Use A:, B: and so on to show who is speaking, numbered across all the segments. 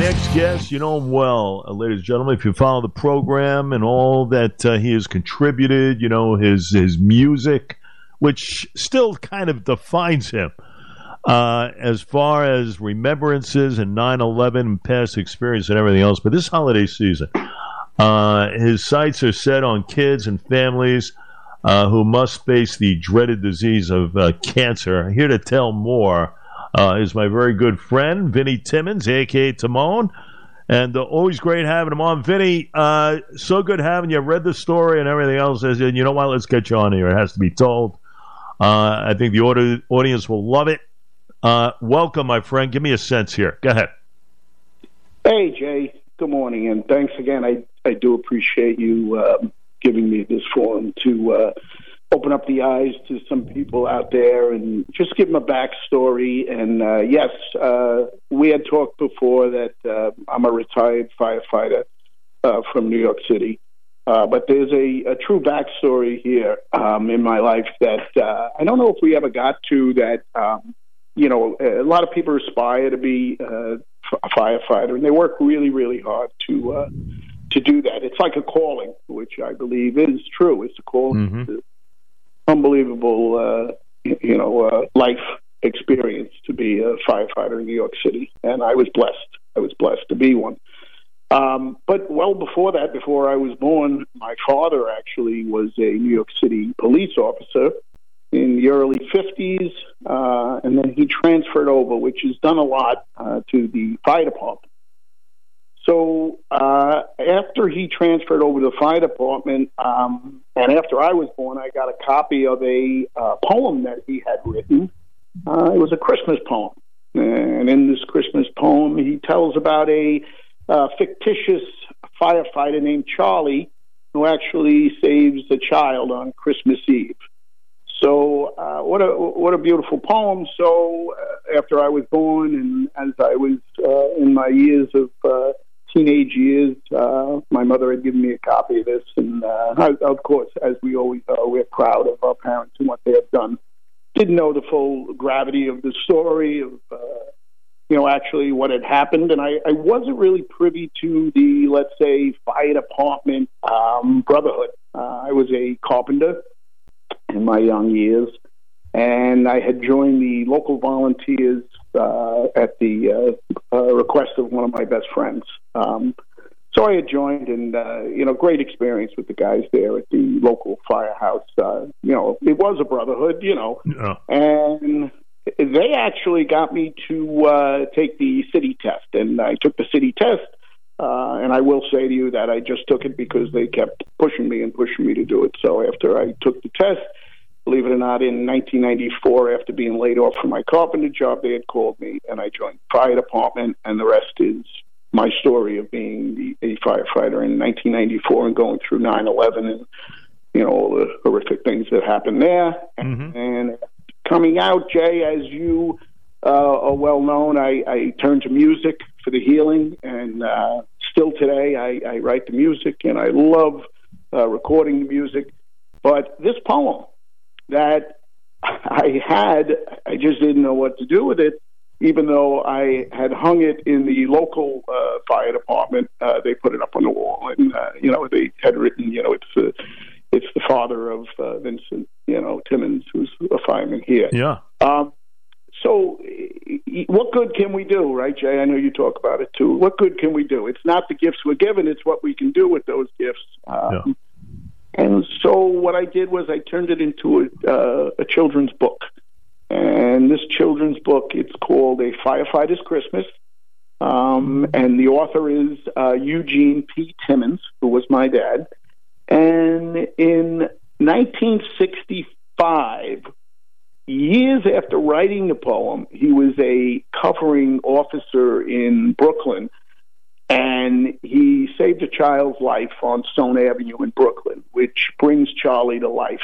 A: next guest, you know him well, uh, ladies and gentlemen. If you follow the program and all that uh, he has contributed, you know his his music, which still kind of defines him. Uh, as far as remembrances and 9-11 and past experience and everything else, but this holiday season, uh, his sights are set on kids and families uh, who must face the dreaded disease of uh, cancer. Here to tell more uh, is my very good friend, Vinnie Timmons, a.k.a. Timon. And uh, always great having him on. Vinnie, uh, so good having you. I read the story and everything else. And you know what? Let's get you on here. It has to be told. Uh, I think the audience will love it. welcome, my friend. Give me a sense here. Go ahead.
B: Hey, Jay. Good morning, and thanks again. I, I do appreciate you um, giving me this forum to uh, open up the eyes to some people out there and just give them a backstory. And uh, yes, uh, we had talked before that uh, I'm a retired firefighter uh, from New York City. Uh, but there's a, a true backstory here um, in my life that uh, I don't know if we ever got to. That um, you know, a lot of people aspire to be uh, a firefighter, and they work really, really hard to uh, to do that. It's like a calling, which I believe is true. It's a calling. Mm-hmm. Unbelievable, uh, you know, uh, life experience to be a firefighter in New York City, and I was blessed. I was blessed to be one. Um, but well before that, before I was born, my father actually was a New York City police officer in the early 50s, uh, and then he transferred over, which has done a lot uh, to the fire department. So uh, after he transferred over to the fire department, um, and after I was born, I got a copy of a uh, poem that he had written. Uh, it was a Christmas poem, and in this Christmas poem, he tells about a uh, fictitious firefighter named Charlie who actually saves a child on Christmas Eve. So uh, what a what a beautiful poem. So uh, after I was born, and as I was uh, in my years of uh, teenage years, uh, my mother had given me a copy of this, and uh, I, of course, as we always are, we're proud of our parents and what they have done. Didn't know the full gravity of the story of, uh, you know, actually what had happened, and I, I wasn't really privy to the, let's say, fire department um, brotherhood. Uh, I was a carpenter in my young years, and I had joined the local volunteers uh, at the uh, uh, request of one of my best friends. Um, so I had joined, and uh, you know, great experience with the guys there at the local firehouse. Uh, you know, it was a brotherhood, you know, yeah. and they actually got me to uh, take the city test, and I took the city test. Uh, and I will say to you that I just took it because they kept pushing me and pushing me to do it. So after I took the test, Believe it or not, in 1994, after being laid off from my carpenter job, they had called me, and I joined the fire department, and the rest is my story of being the, a firefighter in 1994 and going through 9/11 and you know all the horrific things that happened there. Mm-hmm. And coming out, Jay, as you uh, are well known, I, I turned to music for the healing, and uh, still today I, I write the music, and I love uh, recording the music. But this poem that I had, I just didn't know what to do with it. Even though I had hung it in the local uh, fire department, uh, they put it up on the wall, and uh, you know they had written, you know, it's the it's the father of uh, Vincent, you know, Timmons, who's a fireman here.
A: Yeah.
B: Um, so, what good can we do, right, Jay? I know you talk about it too. What good can we do? It's not the gifts we're given; it's what we can do with those gifts. Um, yeah. And so what I did was I turned it into a, uh, a children's book. And this children's book, it's called A Firefighter's Christmas. Um, and the author is uh, Eugene P. Timmons, who was my dad. And in 1965, years after writing the poem, he was a covering officer in Brooklyn and he saved a child's life on Stone Avenue in Brooklyn, which brings Charlie to life.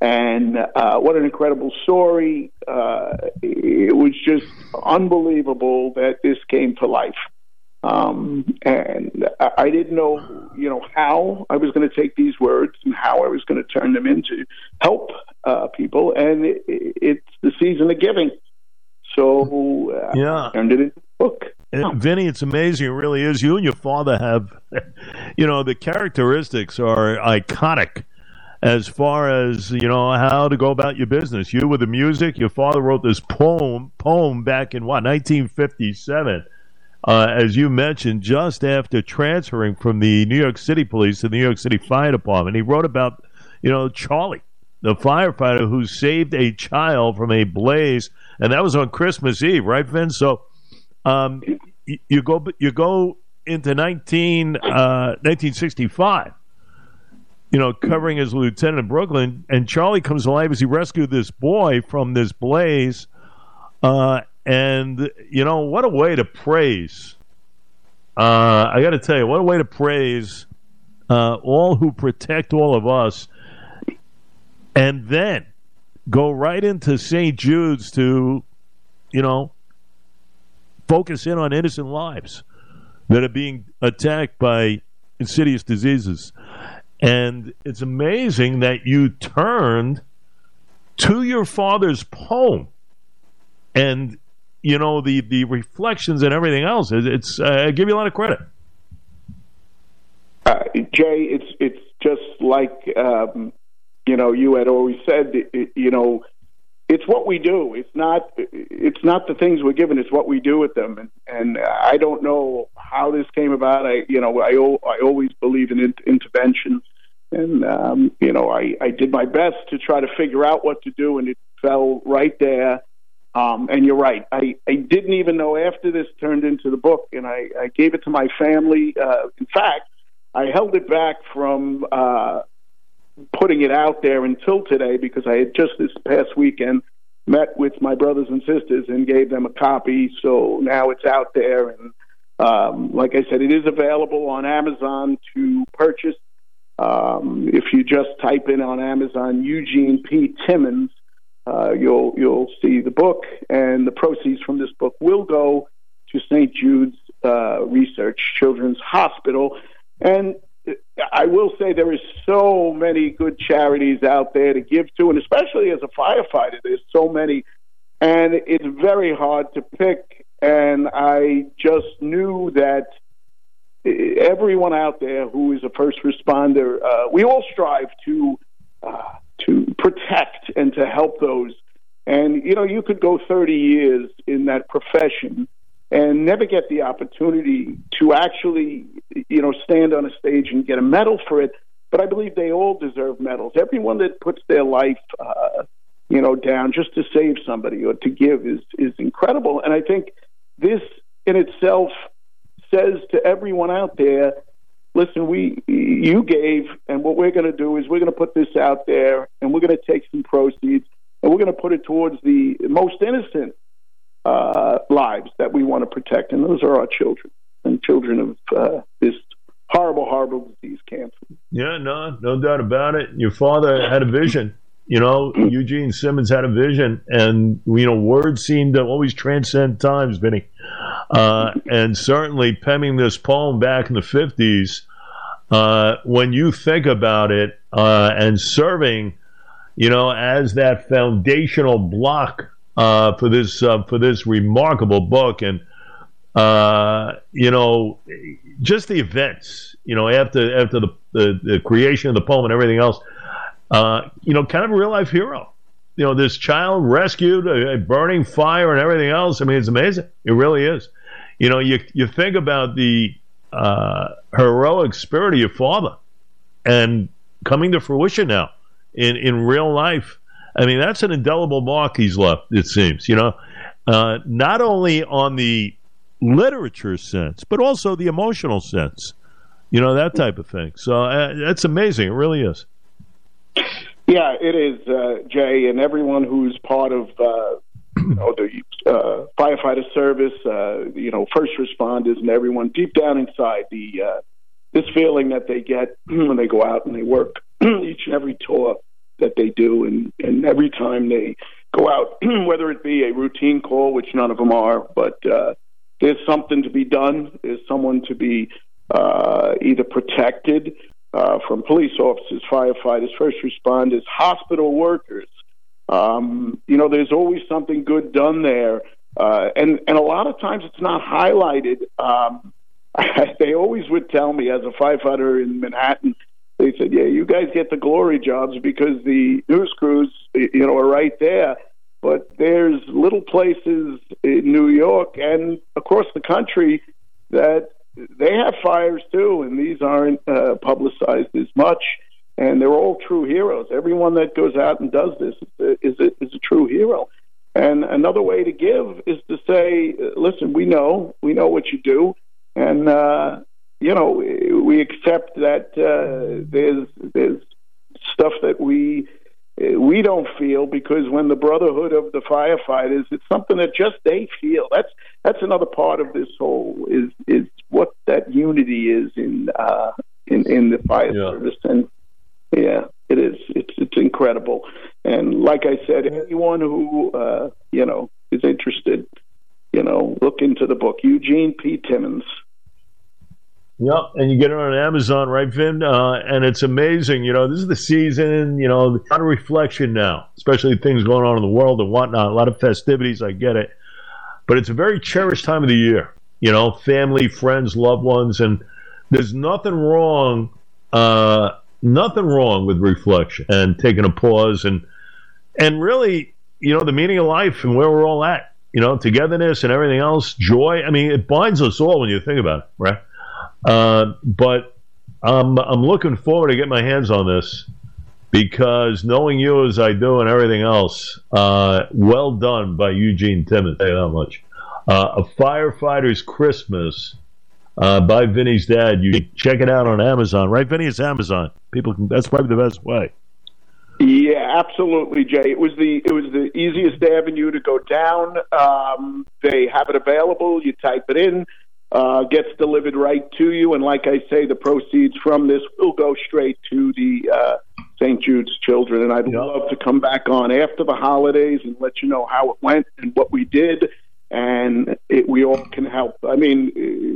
B: And uh, what an incredible story! Uh, it was just unbelievable that this came to life. Um, and I, I didn't know, you know, how I was going to take these words and how I was going to turn them into help uh, people. And it, it, it's the season of giving, so uh, yeah. I turned it into a book.
A: Uh, Vinnie, it's amazing. It really is. You and your father have, you know, the characteristics are iconic as far as you know how to go about your business. You with the music. Your father wrote this poem poem back in what 1957. Uh, as you mentioned, just after transferring from the New York City Police to the New York City Fire Department, he wrote about, you know, Charlie, the firefighter who saved a child from a blaze, and that was on Christmas Eve, right, Vin? So, um, you go you go into 19, uh, 1965 you know, covering as lieutenant in Brooklyn, and Charlie comes alive as he rescued this boy from this blaze. Uh, and you know what a way to praise. Uh, I got to tell you, what a way to praise uh, all who protect all of us, and then go right into St. Jude's to, you know, focus in on innocent lives that are being attacked by insidious diseases. And it's amazing that you turned to your father's poem and you know the the reflections and everything else it's uh, I give you a lot of credit
B: uh, Jay it's it's just like um, you know you had always said you know it's what we do it's not it's not the things we're given it's what we do with them and and I don't know how this came about I you know I I always believe in in- intervention and um, you know I, I did my best to try to figure out what to do, and it fell right there. Um, and you're right. I, I didn't even know after this turned into the book, and I, I gave it to my family. Uh, in fact, I held it back from uh, putting it out there until today because I had just this past weekend met with my brothers and sisters and gave them a copy. So now it's out there, and um, like I said, it is available on Amazon to purchase. Um, if you just type in on Amazon Eugene P. Timmons, uh, you'll you'll see the book, and the proceeds from this book will go to St. Jude's uh, Research Children's Hospital. And I will say there is so many good charities out there to give to, and especially as a firefighter, there's so many, and it's very hard to pick. And I just knew that everyone out there who is a first responder, uh, we all strive to uh, to protect and to help those. And you know, you could go 30 years in that profession and never get the opportunity to actually, you know, stand on a stage and get a medal for it. But I believe they all deserve medals. Everyone that puts their life, uh, you know, down just to save somebody or to give is is incredible. And I think this in itself says to everyone out there, listen, we you gave, and what we're going to do is we're going to put this out there, and we're going to take some proceeds, and we're going to put it towards the most innocent uh, lives that we want to protect, and those are our children and children of uh, this horrible, horrible disease, cancer.
A: Yeah, no, no doubt about it. Your father had a vision. You know, Eugene Simmons had a vision, and you know, words seem to always transcend times, Vinnie. Uh, and certainly penning this poem back in the 50s, uh, when you think about it, uh, and serving, you know, as that foundational block uh, for this uh, for this remarkable book, and uh, you know, just the events, you know, after after the, the, the creation of the poem and everything else, you know, kind of a real life hero you know, this child rescued, a, a, burning fire and everything else. I mean, it's amazing. It really is you know, you you think about the uh, heroic spirit of your father and coming to fruition now in in real life. I mean, that's an indelible mark he's left. It seems, you know, uh, not only on the literature sense, but also the emotional sense. You know that type of thing. So uh, that's amazing. It really is.
B: Yeah, it is, uh, Jay, and everyone who's part of uh, you know, the uh, firefighter service, uh, you know, first responders, and everyone deep down inside the uh, this feeling that they get when they go out and they work each and every tour that they do, and and every time they go out, whether it be a routine call, which none of them are, but uh, there's something to be done. There's someone to be uh, either protected uh, from police officers, firefighters, first responders, hospital workers, um, you know, there's always something good done there uh, and and a lot of times it's not highlighted. Um, they always would tell me as a firefighter in Manhattan, they said, "Yeah, you guys get the glory jobs because the news crews, you know, are right there." But there's little places in New York and across the country that they have fires too, and these aren't uh, publicized as much. And they're all true heroes. Everyone that goes out and does this is a, is a, true hero. And another way to give is to say, listen, we know, we know what you do, and uh, you know, we accept that uh, there's there's stuff that we we don't feel because when the brotherhood of the firefighters, it's something that just they feel. That's that's another part of this whole is is what that unity is in uh, in in the fire yeah. service, and yeah, it is. It's it's incredible. And like I said, anyone who uh, you know is interested, you know, look into the book Eugene P. Timmons.
A: Yep, and you get it on Amazon, right, Vin? Uh, and it's amazing. You know, this is the season. You know, a lot of reflection now, especially things going on in the world and whatnot. A lot of festivities. I get it, but it's a very cherished time of the year. You know, family, friends, loved ones, and there's nothing wrong. Uh, nothing wrong with reflection and taking a pause and and really, you know, the meaning of life and where we're all at. You know, togetherness and everything else, joy. I mean, it binds us all when you think about it, right? Uh, but I'm I'm looking forward to get my hands on this because knowing you as I do and everything else, uh, well done by Eugene Timmons. You that much. Uh, a firefighter's Christmas uh, by Vinnie's dad. You check it out on Amazon, right? Vinnie, it's Amazon. People can. That's probably the best way.
B: Yeah, absolutely, Jay. It was the it was the easiest avenue to go down. Um, they have it available. You type it in uh, gets delivered right to you. And like I say, the proceeds from this will go straight to the uh, St. Jude's children. And I'd yep. love to come back on after the holidays and let you know how it went and what we did. And it, we all can help. I mean,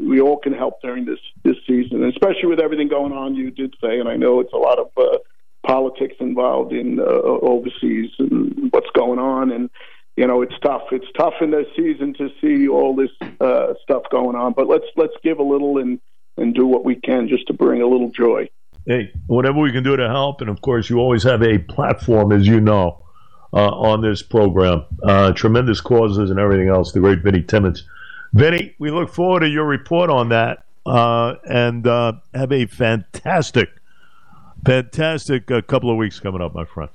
B: we all can help during this this season, and especially with everything going on. You did say, and I know it's a lot of uh, politics involved in uh, overseas and what's going on, and you know it's tough. It's tough in the season to see all this uh, stuff going on. But let's let's give a little and and do what we can just to bring a little joy.
A: Hey, whatever we can do to help, and of course, you always have a platform, as you know, uh, on this program. Uh, tremendous causes and everything else. The great Vinnie Timmons. Vinnie, we look forward to your report on that, uh, and uh, have a fantastic, fantastic uh, couple of weeks coming up, my friend.